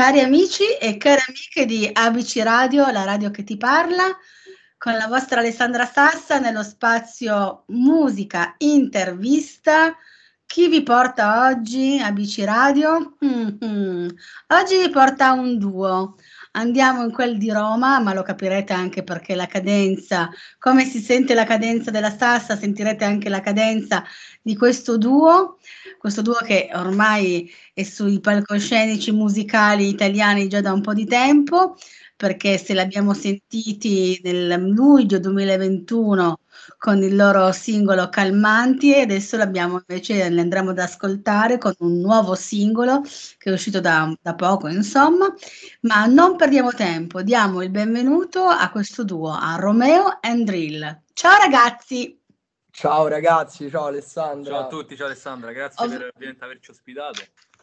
Cari amici e care amiche di ABC Radio, la radio che ti parla, con la vostra Alessandra Sassa nello spazio musica intervista. Chi vi porta oggi ABC Radio? Mm-hmm. Oggi vi porta un duo. Andiamo in quel di Roma, ma lo capirete anche perché la cadenza, come si sente la cadenza della Sassa, sentirete anche la cadenza di questo duo questo duo che ormai è sui palcoscenici musicali italiani già da un po' di tempo, perché se l'abbiamo sentiti nel luglio 2021 con il loro singolo Calmanti e adesso l'abbiamo invece, li andremo ad ascoltare con un nuovo singolo che è uscito da, da poco, insomma, ma non perdiamo tempo, diamo il benvenuto a questo duo, a Romeo and Drill. Ciao ragazzi! Ciao ragazzi, ciao Alessandra. Ciao a tutti, ciao Alessandra, grazie Ov- per averci ospitato.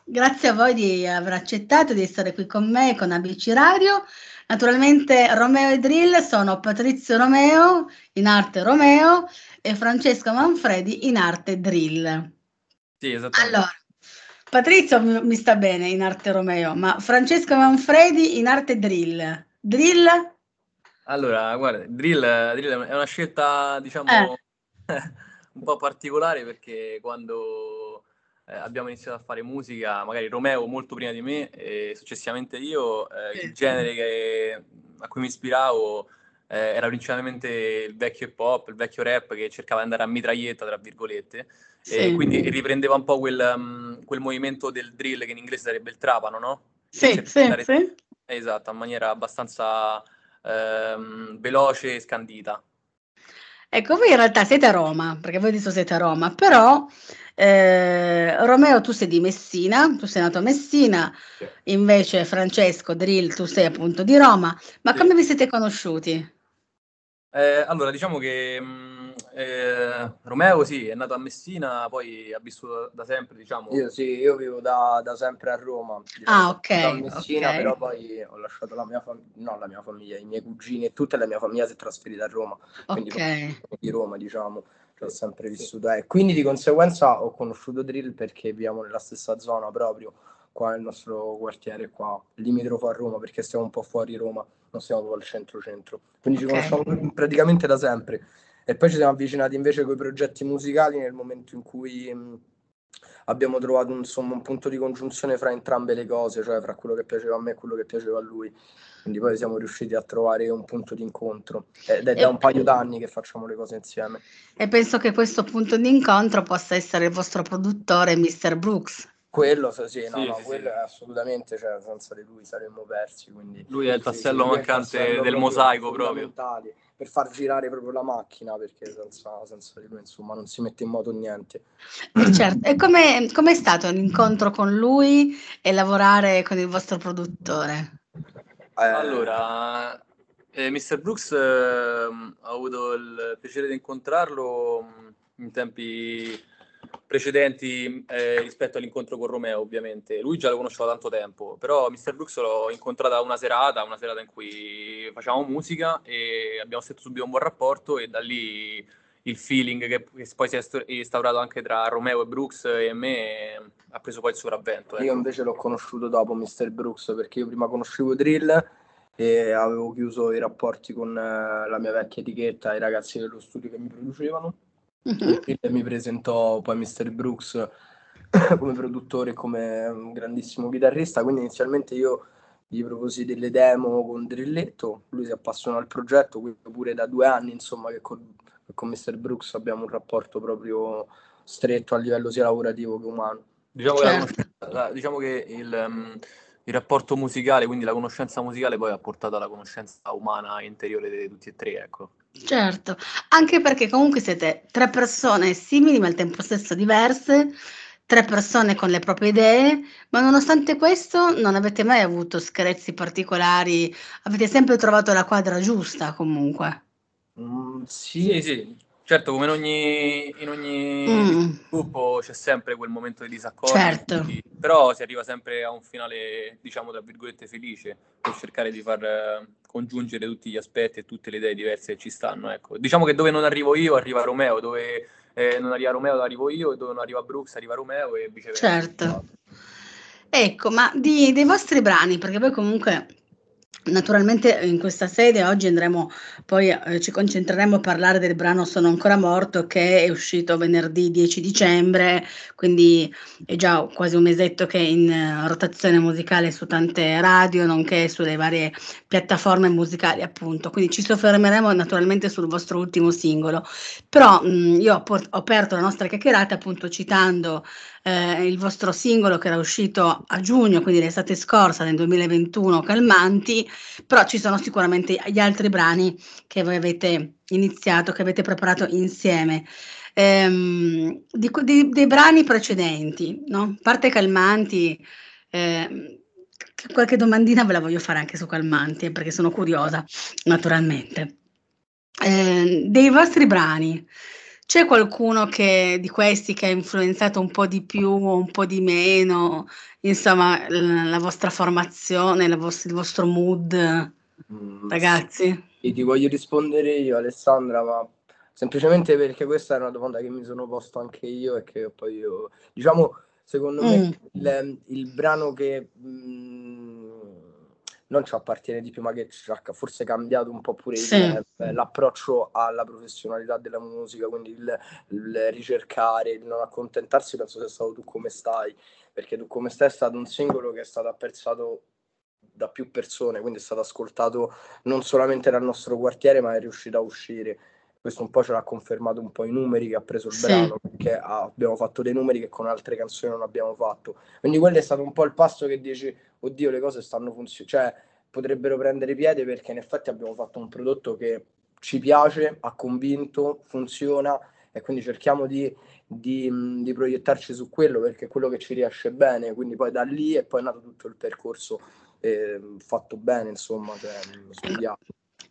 Grazie a voi di aver accettato di essere qui con me, con ABC Radio. Naturalmente Romeo e Drill sono Patrizio Romeo, in arte Romeo, e Francesco Manfredi, in arte Drill. Sì, esattamente. Allora, Patrizio mi, sta bene in arte Romeo, ma Francesco Manfredi in arte Drill. Drill? Allora, guarda, Drill, drill è una scelta, diciamo... Eh un po' particolare perché quando eh, abbiamo iniziato a fare musica, magari Romeo molto prima di me e successivamente io, eh, il genere che, a cui mi ispiravo eh, era principalmente il vecchio hip hop, il vecchio rap che cercava di andare a mitraglietta, tra virgolette, sì. e quindi riprendeva un po' quel, um, quel, movimento del drill che in inglese sarebbe il trapano, no? Sì, sì, andare... sì. Esatto, in maniera abbastanza ehm, veloce e scandita. Ecco, voi in realtà siete a Roma, perché voi adesso siete a Roma, però eh, Romeo tu sei di Messina, tu sei nato a Messina, sì. invece Francesco Drill tu sei appunto di Roma, ma sì. come vi siete conosciuti? Eh, allora, diciamo che mh, eh, Romeo sì, è nato a Messina, poi ha vissuto da sempre, diciamo. Io sì, io vivo da, da sempre a Roma. Diciamo, ah, ok. Da Messina, okay. però poi ho lasciato la mia famiglia, no, la mia famiglia, i miei cugini e tutta la mia famiglia si è trasferita a Roma. Quindi okay. di Roma, diciamo, ho sempre vissuto. Eh. Quindi di conseguenza ho conosciuto Drill perché viviamo nella stessa zona proprio qua nel nostro quartiere qua, limitrofo a Roma, perché stiamo un po' fuori Roma, non stiamo proprio al centro-centro. Quindi okay. ci conosciamo praticamente da sempre. E poi ci siamo avvicinati invece con i progetti musicali nel momento in cui mh, abbiamo trovato insomma, un punto di congiunzione fra entrambe le cose, cioè fra quello che piaceva a me e quello che piaceva a lui. Quindi poi siamo riusciti a trovare un punto di incontro ed è da un paio d'anni che facciamo le cose insieme. E penso che questo punto di incontro possa essere il vostro produttore, Mr. Brooks. Quello sì, no, sì, no, sì, quello sì. è assolutamente, cioè, senza di lui saremmo persi. Quindi, lui è il tassello mancante il tassello del mosaico proprio per far girare proprio la macchina perché senza, senza di lui insomma non si mette in moto niente. E certo, e com'è, com'è stato l'incontro con lui e lavorare con il vostro produttore? Eh, allora, eh, Mr. Brooks eh, ho avuto il piacere di incontrarlo mm, in tempi precedenti eh, rispetto all'incontro con Romeo, ovviamente. Lui già lo conoscevo da tanto tempo, però Mr. Brooks l'ho incontrata una serata, una serata in cui facciamo musica e abbiamo stretto subito un buon rapporto e da lì il feeling che, che poi si è instaurato anche tra Romeo e Brooks e me ha preso poi il suo ravvento. Ecco. Io invece l'ho conosciuto dopo Mr. Brooks perché io prima conoscevo Drill e avevo chiuso i rapporti con eh, la mia vecchia etichetta, i ragazzi dello studio che mi producevano Uh-huh. mi presentò poi Mr. Brooks come produttore e come un grandissimo chitarrista, quindi inizialmente io gli proposi delle demo con Drilletto, lui si appassionò al progetto, quindi pure da due anni insomma che con, con Mr. Brooks abbiamo un rapporto proprio stretto a livello sia lavorativo che umano. Diciamo, certo. che, la, diciamo che il, um, il, rapporto musicale, quindi la conoscenza musicale poi ha portato alla conoscenza umana interiore di tutti e tre, ecco. Certo, anche perché comunque siete tre persone simili ma al tempo stesso diverse, tre persone con le proprie idee, ma nonostante questo non avete mai avuto screzi particolari, avete sempre trovato la quadra giusta comunque. Mm, sì, sì, certo, come in ogni, in ogni mm. gruppo c'è sempre quel momento di disaccordo, certo. però si arriva sempre a un finale, diciamo, tra virgolette, felice per cercare di far eh, congiungere tutti gli aspetti e tutte le idee diverse che ci stanno. Ecco. Diciamo che dove non arrivo io arriva Romeo, dove eh, non arriva Romeo arrivo io, dove non arriva Brooks arriva Romeo e viceversa. Certo. Ecco, ma di, dei vostri brani, perché voi comunque Naturalmente in questa sede oggi andremo, poi eh, ci concentreremo a parlare del brano Sono ancora morto che è uscito venerdì 10 dicembre, quindi è già quasi un mesetto che è in uh, rotazione musicale su tante radio, nonché sulle varie piattaforme musicali appunto. Quindi ci soffermeremo naturalmente sul vostro ultimo singolo. Però mh, io ho, ho aperto la nostra chiacchierata appunto citando eh, il vostro singolo che era uscito a giugno, quindi l'estate scorsa, nel 2021, Calmanti, però ci sono sicuramente gli altri brani che voi avete iniziato, che avete preparato insieme. Ehm, di, di, dei brani precedenti, no? Parte Calmanti, eh, qualche domandina ve la voglio fare anche su Calmanti, perché sono curiosa, naturalmente. Eh, dei vostri brani, c'è qualcuno che, di questi che ha influenzato un po' di più o un po' di meno, insomma, la, la vostra formazione, la vostra, il vostro mood, mm, ragazzi? Sì, ti voglio rispondere io, Alessandra, ma semplicemente perché questa è una domanda che mi sono posto anche io e che poi io, diciamo, secondo mm. me il, il, brano che... Mh, mm, non ci appartiene di più, ma che ci ha forse cambiato un po' pure sì. il, eh, l'approccio alla professionalità della musica, quindi il, il, ricercare, il non accontentarsi, penso sia stato Tu come stai, perché Tu come stai è stato un singolo che è stato apprezzato da più persone, quindi è stato ascoltato non solamente dal nostro quartiere, ma è riuscito a uscire. Questo un po' ce l'ha confermato un po' i numeri che ha preso il sì. brano, perché abbiamo fatto dei numeri che con altre canzoni non abbiamo fatto. Quindi quello è stato un po' il passo che dici oddio le cose stanno funzionando, cioè potrebbero prendere piede perché in effetti abbiamo fatto un prodotto che ci piace, ha convinto, funziona e quindi cerchiamo di, di, di, proiettarci su quello perché è quello che ci riesce bene, quindi poi da lì è poi nato tutto il percorso eh, fatto bene, insomma, cioè, studiato.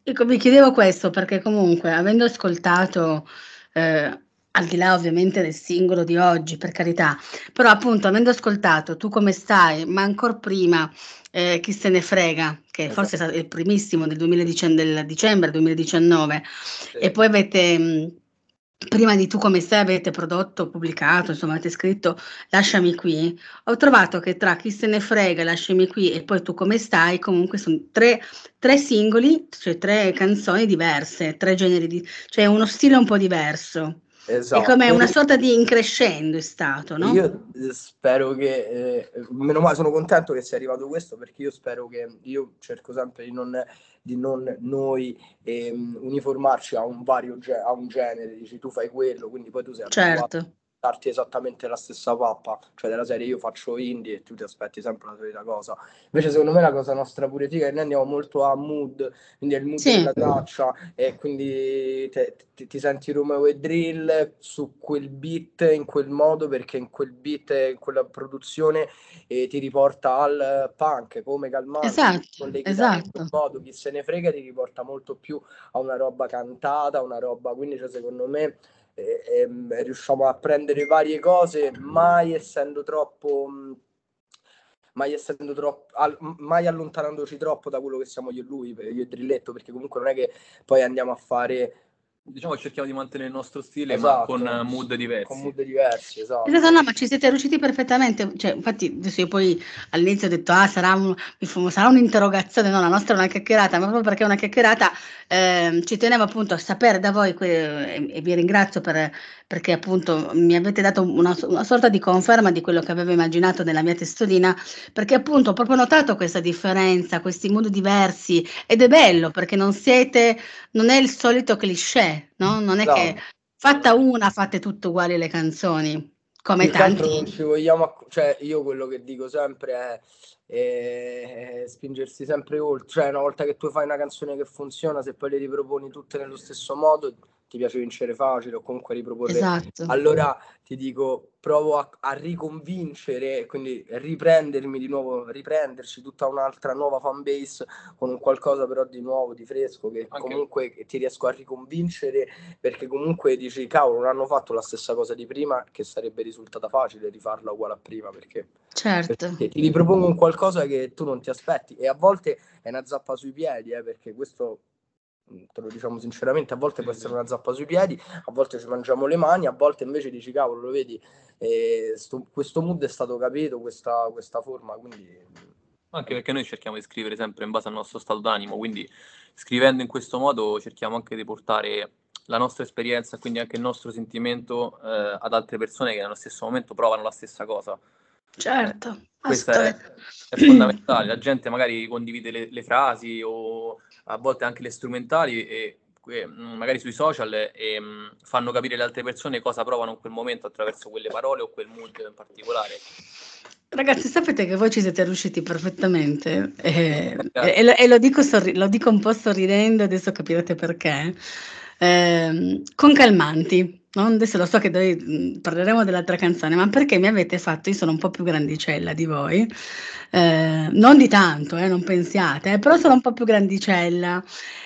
Ecco, vi chiedevo questo perché comunque avendo ascoltato eh, al di là ovviamente del singolo di oggi, per carità, però appunto avendo ascoltato Tu come stai, ma ancora prima eh, Chi se ne frega, che esatto. forse è stato il primissimo del, 2010, del dicembre 2019, sì. e poi avete... Mh, prima di tu come stai avete prodotto, pubblicato, insomma avete scritto Lasciami qui, ho trovato che tra Chi se ne frega, Lasciami qui e poi tu come stai, comunque sono tre, tre singoli, cioè tre canzoni diverse, tre generi di, cioè uno stile un po' diverso. Esatto. È come una sorta di increscendo è stato, no? Io eh, spero che, eh, meno male sono contento che sia arrivato questo perché io spero che, io cerco sempre di non, di non noi eh, uniformarci a un vario, a un genere, dici tu fai quello, quindi poi tu sei certo darti esattamente la stessa pappa, cioè della serie io faccio indie e tu ti aspetti sempre la solita cosa. Invece secondo me la cosa nostra pure figa è che noi andiamo molto a mood, quindi è il mood sì. della traccia e quindi te, te, ti senti Romeo e Drill su quel beat in quel modo perché in quel beat, in quella produzione eh, ti riporta al punk come calmare esatto, esatto. in modo chi se ne frega ti riporta molto più a una roba cantata, una roba quindi cioè, secondo me e, e, riusciamo a prendere varie cose, mai essendo troppo mai essendo troppo al, mai allontanandoci troppo da quello che siamo io e lui, io e Drilletto, perché comunque non è che poi andiamo a fare diciamo che cerchiamo di mantenere il nostro stile esatto, ma con mood diversi. Con mood diversi, esatto. esatto. No, ma ci siete riusciti perfettamente. Cioè, infatti, adesso io poi all'inizio ho detto, ah, sarà, un, sarà un'interrogazione. No, la nostra è una chiacchierata, ma proprio perché è una chiacchierata eh, ci tenevo appunto a sapere da voi que- e, e, vi ringrazio per, perché appunto mi avete dato una, una, sorta di conferma di quello che avevo immaginato nella mia testolina, perché appunto ho proprio notato questa differenza, questi modi diversi ed è bello perché non siete, non è il solito cliché, no? Non è no. che fatta una fate tutte uguali le canzoni, come Più tanti. Ci vogliamo, cioè io quello che dico sempre è e spingersi sempre oltre. Cioè, una volta che tu fai una canzone che funziona, se poi le riproponi tutte nello stesso modo, ti piace vincere facile o comunque riproporre. Esatto. Allora ti dico, provo a, a, riconvincere, quindi riprendermi di nuovo, riprenderci tutta un'altra nuova fan base con un qualcosa però di nuovo, di fresco, che Anche... comunque ti riesco a riconvincere perché comunque dici, cavolo, non hanno fatto la stessa cosa di prima, che sarebbe risultata facile rifarla uguale a prima perché, certo. perché ti ripropongo un qualcosa che tu non ti aspetti e a volte è una zappa sui piedi, eh, perché questo te lo diciamo sinceramente, a volte può essere una zappa sui piedi, a volte ci mangiamo le mani, a volte invece dici cavolo, lo vedi, eh, sto, questo mood è stato capito, questa, questa forma, quindi... Anche perché noi cerchiamo di scrivere sempre in base al nostro stato d'animo, quindi scrivendo in questo modo cerchiamo anche di portare la nostra esperienza, quindi anche il nostro sentimento eh, ad altre persone che nello stesso momento provano la stessa cosa. Certo, eh, questo è, è, fondamentale. La gente magari condivide le, le, frasi o a volte anche le strumentali e magari sui social e um, fanno capire alle altre persone cosa provano in quel momento attraverso quelle parole o quel mood in particolare. Ragazzi, sapete che voi ci siete riusciti perfettamente eh, e, e, lo, dico sorri- lo, dico un po' sorridendo, adesso capirete perché, eh, con calmanti. No? Adesso lo so che noi parleremo dell'altra canzone, ma perché mi avete fatto, io sono un po' più grandicella di voi, eh, non di tanto, eh, non pensiate, eh, però sono un po' più grandicella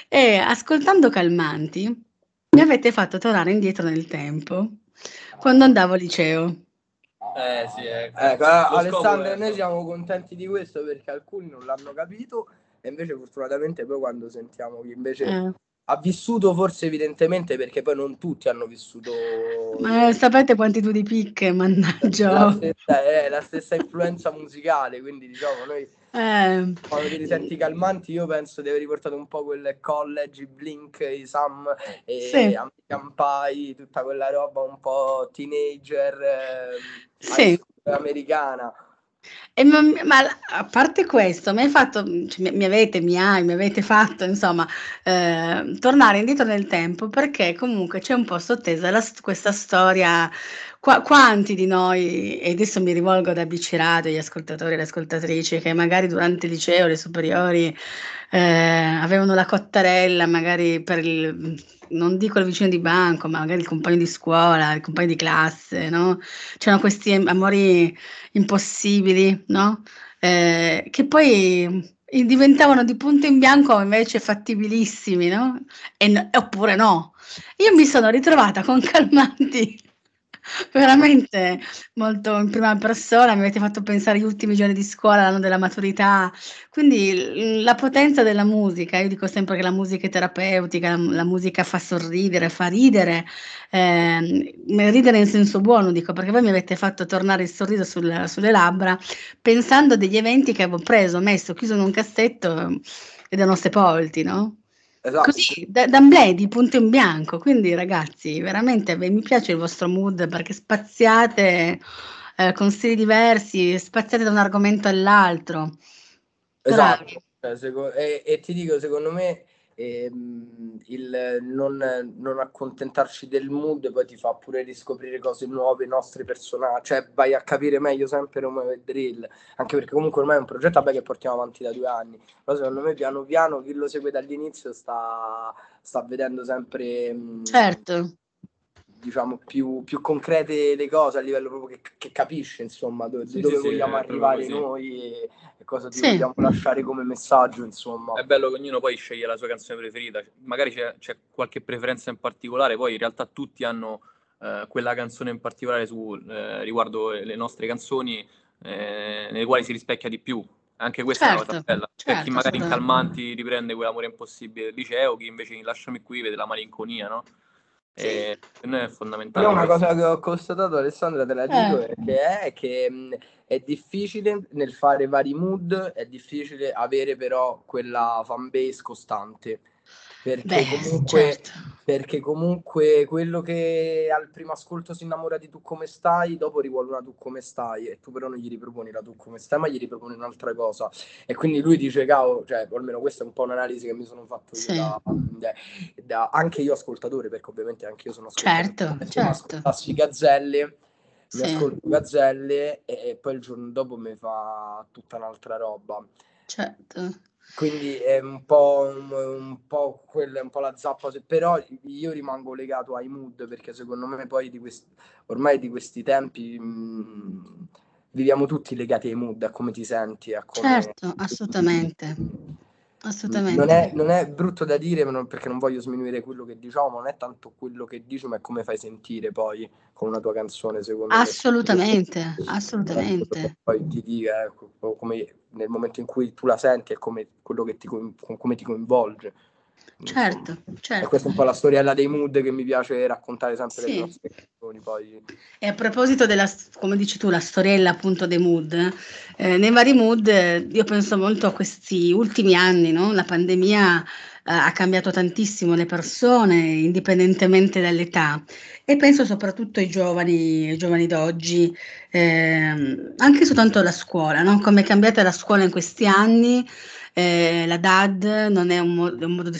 e ascoltando Calmanti mi avete fatto tornare indietro nel tempo, quando andavo al liceo. Eh sì, ecco. ecco Alessandro, noi siamo contenti di questo perché alcuni non l'hanno capito e invece fortunatamente poi quando sentiamo che invece eh. Ha vissuto forse evidentemente perché poi non tutti hanno vissuto ma sapete quanti tu di picche mannaggia la stessa, eh, la stessa influenza musicale quindi diciamo noi eh. quando ti senti calmanti io penso di aver riportato un po' quel college blink i Sam e sì. American Pie tutta quella roba un po' teenager eh, sì. americana e ma, ma, a parte questo, mi, fatto, cioè, mi, avete, mi hai, mi avete fatto, insomma, eh, tornare indietro nel tempo perché comunque c'è un po' sottesa la, questa storia. Qua, quanti di noi, e adesso mi rivolgo ad ABC Radio, gli ascoltatori e le ascoltatrici, che magari durante il liceo, le superiori, eh, avevano la cottarella, magari per il non dico il vicino di banco, ma magari il compagno di scuola, il compagno di classe, no? C'erano questi amori impossibili, no? Eh, che poi diventavano di punto in bianco invece fattibilissimi, no? E, oppure no. Io mi sono ritrovata con calmanti veramente molto in prima persona, mi avete fatto pensare agli ultimi giorni di scuola, l'anno della maturità, quindi la potenza della musica, io dico sempre che la musica è terapeutica, la, musica fa sorridere, fa ridere, eh, ridere in senso buono, dico, perché voi mi avete fatto tornare il sorriso sul, sulle labbra pensando a degli eventi che avevo preso, messo, chiuso in un cassetto ed erano sepolti, no? Esatto. Così, da, d'amblè, di punto in bianco. Quindi, ragazzi, veramente beh, mi piace il vostro mood perché spaziate eh, con stili diversi, spaziate da un argomento all'altro. Esatto. Cioè, e, e, ti dico, secondo me ehm, il non, non, accontentarci del mood poi ti fa pure riscoprire cose nuove, nostri personaggi, cioè vai a capire meglio sempre come è drill, anche perché comunque ormai è un progetto vabbè, che portiamo avanti da due anni, però secondo me piano piano chi lo segue dall'inizio sta, sta vedendo sempre... Certo diciamo più, più, concrete le cose a livello proprio che, che capisce insomma dove, sì, dove sì, vogliamo sì, arrivare noi e, e cosa ti vogliamo lasciare come messaggio insomma. È bello che ognuno poi sceglie la sua canzone preferita. Magari c'è, c'è qualche preferenza in particolare poi in realtà tutti hanno eh, quella canzone in particolare su, eh, riguardo le nostre canzoni eh, nelle quali si rispecchia di più. Anche questa certo, è una cosa certo, bella. Certo, per chi magari in calmanti riprende quell'amore impossibile del liceo chi invece in lasciami qui vede la malinconia no? E per noi è fondamentale. Io una cosa che ho constatato, Alessandra, te la dico, eh. è, è che mh, è difficile nel fare vari mood, è difficile avere però quella fan base costante perché, Beh, comunque, certo. perché comunque quello che al primo ascolto si innamora di tu come stai, dopo rivuole una tu come stai e tu però non gli riproponi la tu come stai, ma gli riproponi un'altra cosa. E quindi lui dice, cavolo, cioè, almeno questa è un po' un'analisi che mi sono fatto io sì. da, da, anche io ascoltatore, perché ovviamente anche io sono ascoltatore. Certo, certo. Ascoltassi Gazzelle, sì. mi ascolto Gazzelle e, e poi il giorno dopo mi fa tutta un'altra roba. Certo. Quindi è un po', un, un po' quella, un po' la zappa, però io rimango legato ai mood perché secondo me poi di questi, ormai di questi tempi mh, mm, viviamo tutti legati ai mood, a come ti senti. A come... Certo, assolutamente. Assolutamente. Non è, non è brutto da dire perché non voglio sminuire quello che diciamo, non è tanto quello che dici, ma è come fai sentire poi con una tua canzone, secondo assolutamente, me. Assolutamente, assolutamente. Poi ti dica, ecco, come nel momento in cui tu la senti è come quello che ti, come ti coinvolge. Certo, certo. E questa è un po' la storiella dei mood che mi piace raccontare sempre Sì. le nostre canzoni. Poi... E a proposito della, come dici tu, la storiella appunto dei mood, eh, nei vari mood eh, io penso molto a questi ultimi anni, no? La pandemia eh, ha cambiato tantissimo le persone, indipendentemente dall'età, e penso soprattutto ai giovani, ai giovani d'oggi, ehm, anche soltanto la scuola, no? Come è cambiata la scuola in questi anni, eh, la DAD non è un, mo- un modo di-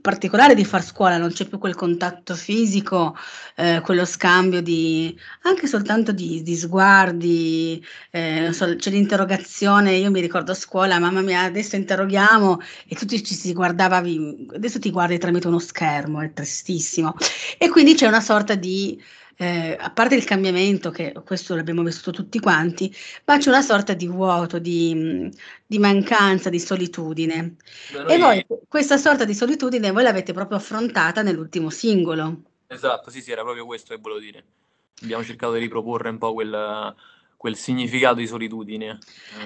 particolare di far scuola, non c'è più quel contatto fisico, eh, quello scambio di anche soltanto di, di sguardi, eh, so, c'è l'interrogazione, io mi ricordo a scuola, mamma mia, adesso interroghiamo e tutti ci si guardava, vi- adesso ti guardi tramite uno schermo, è tristissimo. E quindi c'è una sorta di, eh, a parte il cambiamento, che questo l'abbiamo vissuto tutti quanti, ma c'è una sorta di vuoto, di, di mancanza, di solitudine. Beh, E noi- voi questa sorta di solitudine voi l'avete proprio affrontata nell'ultimo singolo. Esatto, sì, sì, era proprio questo che volevo dire. Abbiamo cercato di riproporre un po' quel, quel significato di solitudine.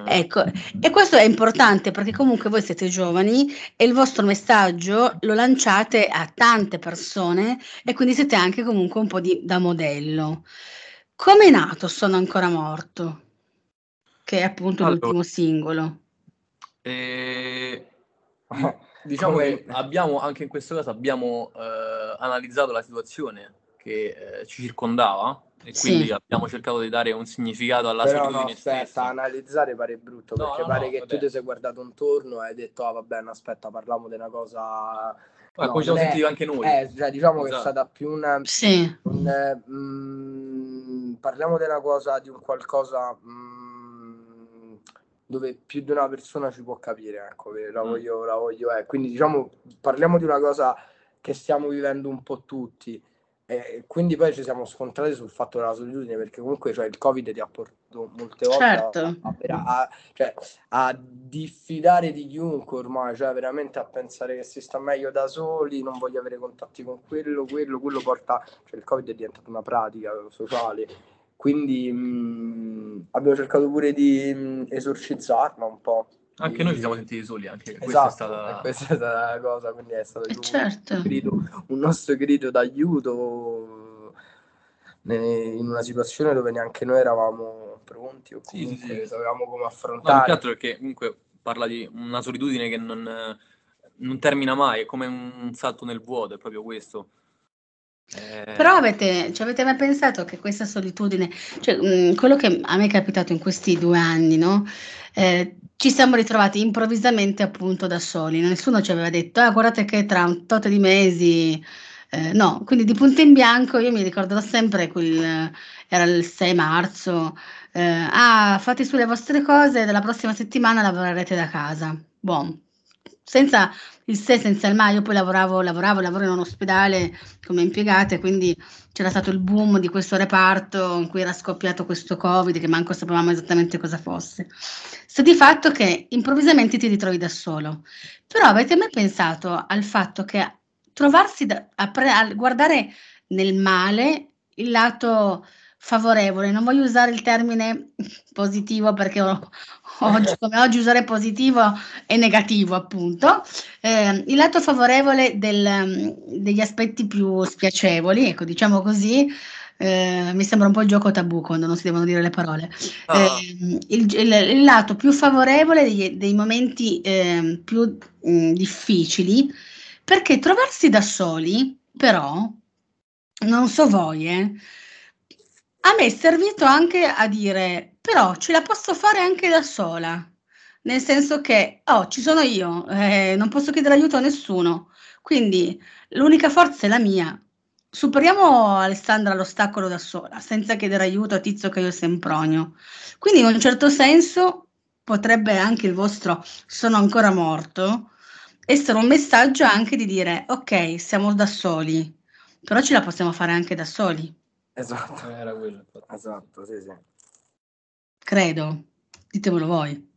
Eh, Ecco, e questo è importante perché comunque voi siete giovani e il vostro messaggio lo lanciate a tante persone e quindi siete anche comunque un po' di, da modello. Come è nato Sono ancora morto? Che è appunto Allora. l'ultimo singolo. E diciamo Come- che abbiamo, anche in questo caso, abbiamo eh, analizzato la situazione che eh, ci circondava e Sì. quindi abbiamo cercato di dare un significato alla Però no, solitudine aspetta, stessa. analizzare pare brutto, No, perché no, pare no, che vabbè. tu ti sei guardato intorno e hai detto, ah vabbè, no, aspetta, parliamo di una cosa... Ma No, come ci siamo sentiti anche noi. Eh, cioè, diciamo che è Esatto. stata più una... Sì, un, eh, mm, parliamo di una cosa, di un qualcosa mm, dove più di una persona ci può capire, ecco, la Mm. voglio, la voglio, eh. Quindi diciamo, parliamo di una cosa che stiamo vivendo un po' tutti. E quindi poi ci siamo scontrati sul fatto della solitudine, perché comunque cioè, il Covid ti ha portato molte volte a- Certo. a, a- a- cioè, a diffidare di chiunque ormai, cioè veramente a pensare che si sta meglio da soli, non voglio avere contatti con quello, quello, quello porta, cioè il Covid è diventato una pratica sociale, quindi mh, abbiamo cercato pure di mh, esorcizzarla un po'. Anche noi ci siamo sentiti soli, anche questa Esatto, è stata... e questa è stata la cosa, quindi è stato eh, un certo. grido, un nostro grido d'aiuto in una situazione dove neanche noi eravamo pronti o Sì, sì, comunque sì. sapevamo come No, affrontare. altro perché comunque parla di una solitudine che non, non termina mai, è come un salto nel vuoto, è proprio questo. Eh, Però avete, ci avete mai pensato che questa solitudine, cioè mh, quello che a me è capitato in questi due anni, no? Eh, ci siamo ritrovati improvvisamente appunto da soli, nessuno ci aveva detto, ah, guardate che tra un tot di mesi, eh, no, quindi di punto in bianco io mi ricorderò sempre quel, era il 6 marzo, eh, ah, fate su le vostre cose, dalla prossima settimana lavorerete da casa. Buon. Senza il se, senza il ma, io poi lavoravo, lavoravo, lavoro in un ospedale come impiegate, quindi c'era stato il boom di questo reparto in cui era scoppiato questo Covid, che manco sapevamo esattamente cosa fosse. Sta di fatto che improvvisamente ti ritrovi da solo. Però avete mai pensato al fatto che trovarsi da- a, pre- a guardare nel male il lato favorevole, non voglio usare il termine positivo perché oggi, come oggi usare positivo è negativo appunto, eh, il lato favorevole del, degli aspetti più spiacevoli, ecco diciamo così, eh, mi sembra un po' il gioco tabù quando non si devono dire le parole. Ah. Eh, il, il- il lato più favorevole degli- dei momenti eh, più mh, difficili, perché trovarsi da soli, però, non so voi, eh, a me è servito anche a dire, però ce la posso fare anche da sola, nel senso che, oh, ci sono io, eh, non posso chiedere aiuto a nessuno, quindi l'unica forza è la mia. Superiamo Alessandra l'ostacolo da sola, senza chiedere aiuto a Tizio Caio Sempronio. Quindi in un certo senso potrebbe anche il vostro sono ancora morto essere un messaggio anche di dire ok, siamo da soli, però ce la possiamo fare anche da soli, Esatto, Era quello. infatti. esatto, sì, sì. credo. Ditemelo voi.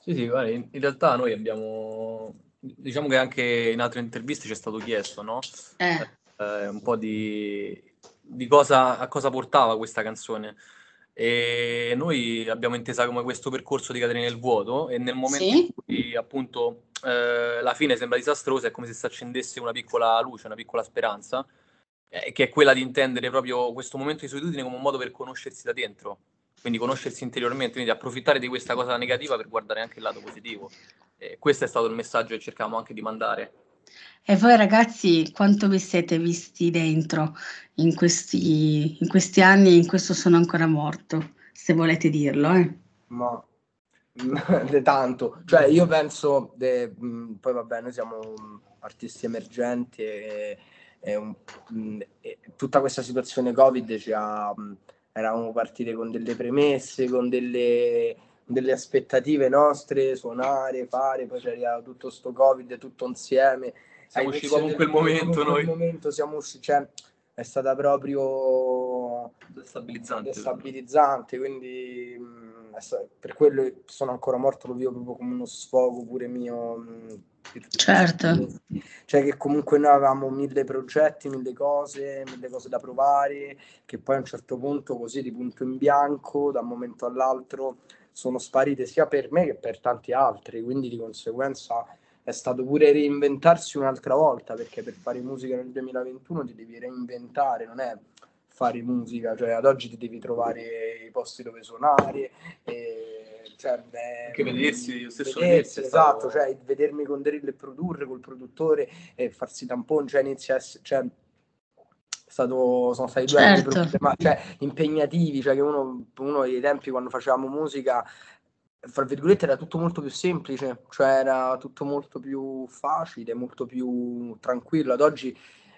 Sì, sì, guarda, in, in realtà noi abbiamo, diciamo che anche in altre interviste ci è stato chiesto, no? Eh, Eh, un po' di, di cosa, a cosa portava questa canzone. e noi abbiamo intesa come questo percorso di cadere nel vuoto e nel momento Sì. in cui appunto eh, la fine sembra disastrosa è come se si accendesse una piccola luce, una piccola speranza, eh, che è quella di intendere proprio questo momento di solitudine come un modo per conoscersi da dentro, quindi conoscersi interiormente, quindi approfittare di questa cosa negativa per guardare anche il lato positivo. E questo è stato il messaggio che cercavamo anche di mandare. E voi ragazzi, quanto vi siete visti dentro in questi, in questi anni e in questo sono ancora morto, se volete dirlo, eh? Ma de tanto, cioè io penso, de, mh, poi vabbè, noi siamo mh, artisti emergenti e un- mh, tutta questa situazione Covid ci ha, mh, eravamo partiti con delle premesse, con delle, delle aspettative nostre, suonare, fare, poi c'era tutto sto Covid tutto insieme. Siamo usciti in quel momento noi. momento siamo usciti, cioè è stata proprio Stabilizzante. destabilizzante, quindi per quello sono ancora morto, lo vivo proprio come uno sfogo pure mio. Certo. Cioè che comunque noi avevamo mille progetti, mille cose, mille cose da provare, che poi a un certo punto così di punto in bianco, da un momento all'altro, sono sparite sia per me che per tanti altri, quindi di conseguenza è stato pure reinventarsi un'altra volta, perché per fare musica nel 2021 ti devi reinventare, non è fare musica, cioè ad oggi ti devi trovare i posti dove suonare, e, cioè, beh, Anche vedersi, lo stesso vedersi, vedersi stato- esatto, cioè vedermi con Drill e produrre col produttore e farsi tamponi, cioè inizia a essere, cioè, stato, sono stati due anni Certo. problema- cioè, impegnativi, cioè che uno, uno dei tempi quando facevamo musica fra virgolette era tutto molto più semplice, cioè era tutto molto più facile, molto più tranquillo. Ad oggi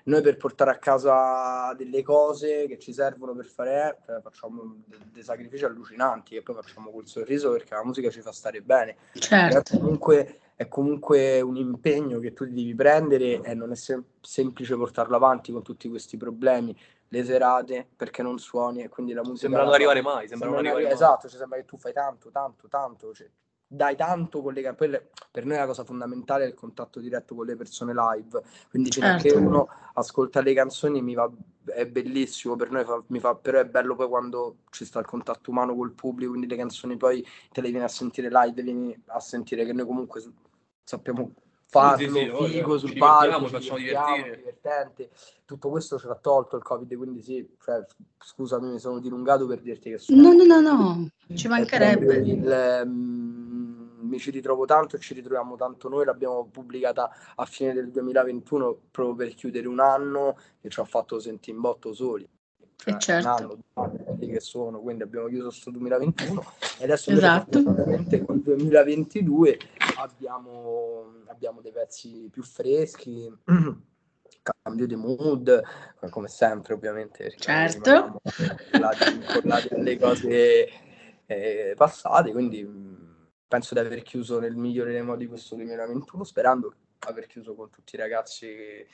noi per portare a casa delle cose che ci servono per fare, cioè, facciamo de- dei sacrifici allucinanti e poi facciamo col sorriso perché la musica ci fa stare bene. È Certo, comunque, è comunque un impegno che tu ti devi prendere e non è sem- semplice portarlo avanti con tutti questi problemi, le serate perché non suoni e quindi la musica... Sembra non arrivare mai, sembra Sembra non arrivare. Esatto, cioè sembra che tu fai tanto, tanto, tanto, cioè, dai tanto con le quelle- per noi la cosa fondamentale è il contatto diretto con le persone live, quindi fino a che Certo. uno ascolta le canzoni mi va, è bellissimo, per noi fa- mi fa, però è bello poi quando ci sta il contatto umano col pubblico, quindi le canzoni poi te le vieni a sentire live, vieni a sentire che noi comunque sappiamo farlo, sì, voglia. figo Ci sul palco, ci facciamo divertire. divertente. Tutto questo ce l'ha tolto il Covid, quindi sì, cioè, scusami, mi sono dilungato per dirti che sono no, no, no, no, ci mancherebbe. il, mm, mi ci ritrovo tanto e ci ritroviamo tanto noi, l'abbiamo pubblicata a fine del 2021 proprio per chiudere un anno e ci ha fatto sentire in botto soli. Cioè, Eh, certo. un anno, anni, che sono, quindi abbiamo chiuso questo 2021 e adesso Esatto. fortunatamente col 2022 abbiamo, abbiamo dei pezzi più freschi, cambio di mood, come sempre ovviamente. Certo. incollati alle cose eh, passate, quindi penso di aver chiuso nel migliore dei modi questo 2021, sperando aver chiuso con tutti i ragazzi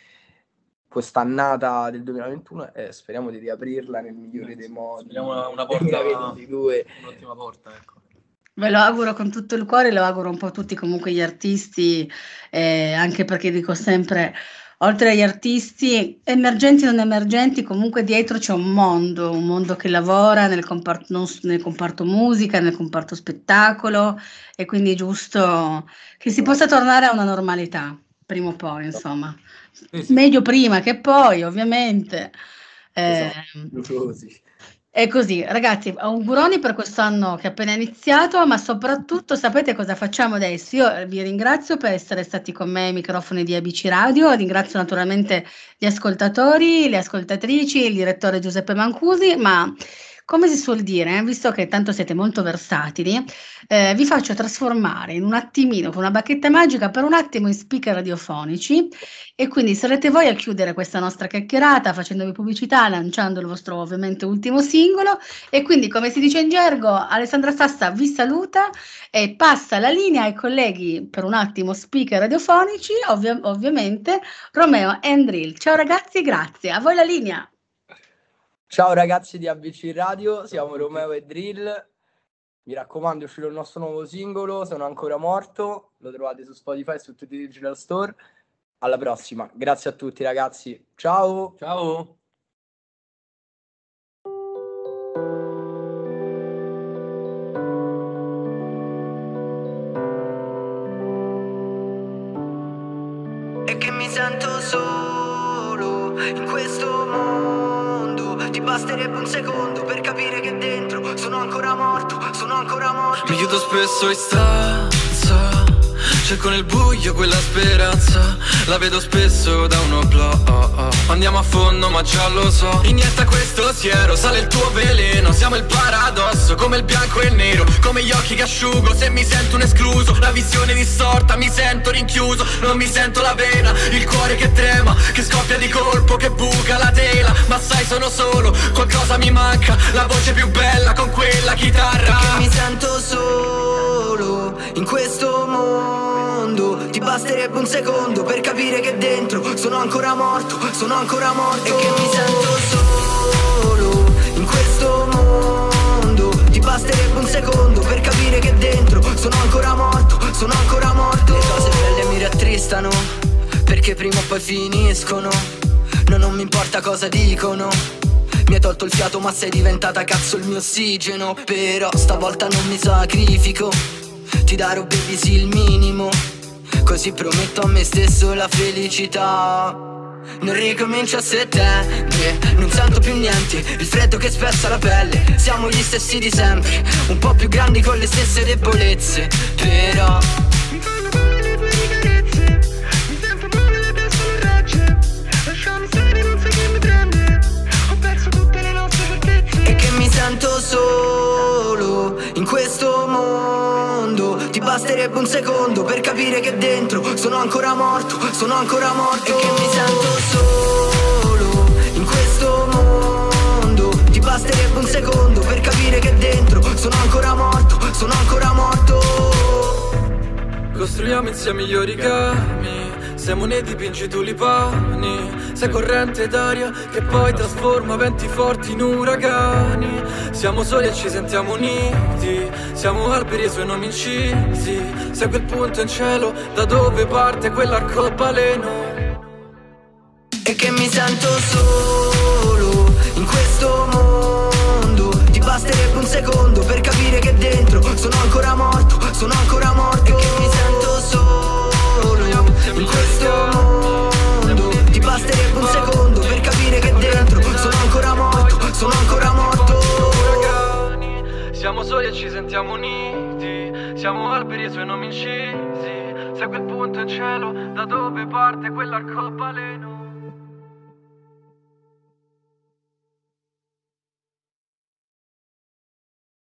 quest'annata del 2021 e speriamo di riaprirla nel migliore dei modi. Speriamo una- una porta- 2022. Un'ultima porta, ecco. Ve lo auguro con tutto il cuore, lo auguro un po' a tutti comunque gli artisti, eh, anche perché dico sempre, oltre agli artisti, emergenti o non emergenti, comunque dietro c'è un mondo, un mondo che lavora nel comparto, nel comparto musica, nel comparto spettacolo e quindi è giusto che si possa tornare a una normalità, prima o poi, insomma. Meglio prima che poi, ovviamente. Eh, Fiduciosi. È così, ragazzi, auguroni per quest'anno che è appena iniziato, ma soprattutto sapete cosa facciamo adesso? Io vi ringrazio per essere stati con me ai microfoni di ABC Radio, ringrazio naturalmente gli ascoltatori, le ascoltatrici, il direttore Giuseppe Mancusi, ma come si suol dire, eh, visto che tanto siete molto versatili, eh, vi faccio trasformare in un attimino, con una bacchetta magica, per un attimo in speaker radiofonici e quindi sarete voi a chiudere questa nostra chiacchierata facendovi pubblicità, lanciando il vostro ovviamente ultimo singolo e quindi come si dice in gergo Alessandra Sassa vi saluta e passa la linea ai colleghi per un attimo speaker radiofonici, ovvia- ovviamente Romeo Endril. Ciao ragazzi, grazie. A voi la linea. Ciao ragazzi di ABC Radio, siamo Romeo e Drill. Mi raccomando, è uscito il nostro nuovo singolo, Sono ancora morto, lo trovate su Spotify e su tutti i digital store. Alla prossima, grazie a tutti ragazzi, ciao! Ciao! E che mi sento solo in questo mondo basterebbe un secondo per capire che dentro Sono ancora morto, sono ancora morto. Mi chiudo spesso in stanza Cerco nel buio quella speranza La vedo spesso da uno blog Andiamo a fondo ma già lo so. Inietta questo siero, sale il tuo veleno. Siamo il paradosso, come il bianco e il nero. Come gli occhi che asciugo, se mi sento un escluso. La visione distorta, mi sento rinchiuso. Non mi sento la vena, il cuore che trema. Che scoppia di colpo, che buca la tela. Ma sai sono solo, qualcosa mi manca. La voce più bella con quella chitarra. Che mi sento solo in questo mondo Ti basterebbe un secondo per capire che dentro Sono ancora morto, sono ancora morto. E che mi sento solo in questo mondo Ti basterebbe un secondo per capire che dentro Sono ancora morto, sono ancora morto. Le cose belle mi rattristano Perché prima o poi finiscono. No, non mi importa cosa dicono mi hai tolto il fiato ma sei diventata cazzo il mio ossigeno. Però stavolta non mi sacrifico Ti darò baby sì il minimo Così prometto a me stesso la felicità. Non ricomincio a settembre, non sento più niente, il freddo che spezza la pelle, siamo gli stessi di sempre, un po' più grandi con le stesse debolezze, però... basterebbe un secondo per capire che dentro Sono ancora morto, sono ancora morto. E che mi sento solo in questo mondo. Ti basterebbe un secondo per capire che dentro Sono ancora morto, sono ancora morto. Costruiamo insieme i origami Siamo nei dipingi tulipani Sei corrente d'aria che poi trasforma venti forti in uragani. Siamo soli e ci sentiamo uniti. Siamo alberi e i suoi nomi incisi. Sei quel punto in cielo da dove parte quell'arcobaleno. E che mi sento solo in questo mondo. Ti basterebbe un secondo per capire che dentro Sono ancora morto, sono ancora morto. E che mi sento in questo mondo. Ti basterebbe un secondo per capire che dentro Sono ancora morto, sono ancora morto. Siamo soli e ci sentiamo uniti. Siamo alberi e suoi nomi incisi. Sei quel punto in cielo da dove parte quell'arcobaleno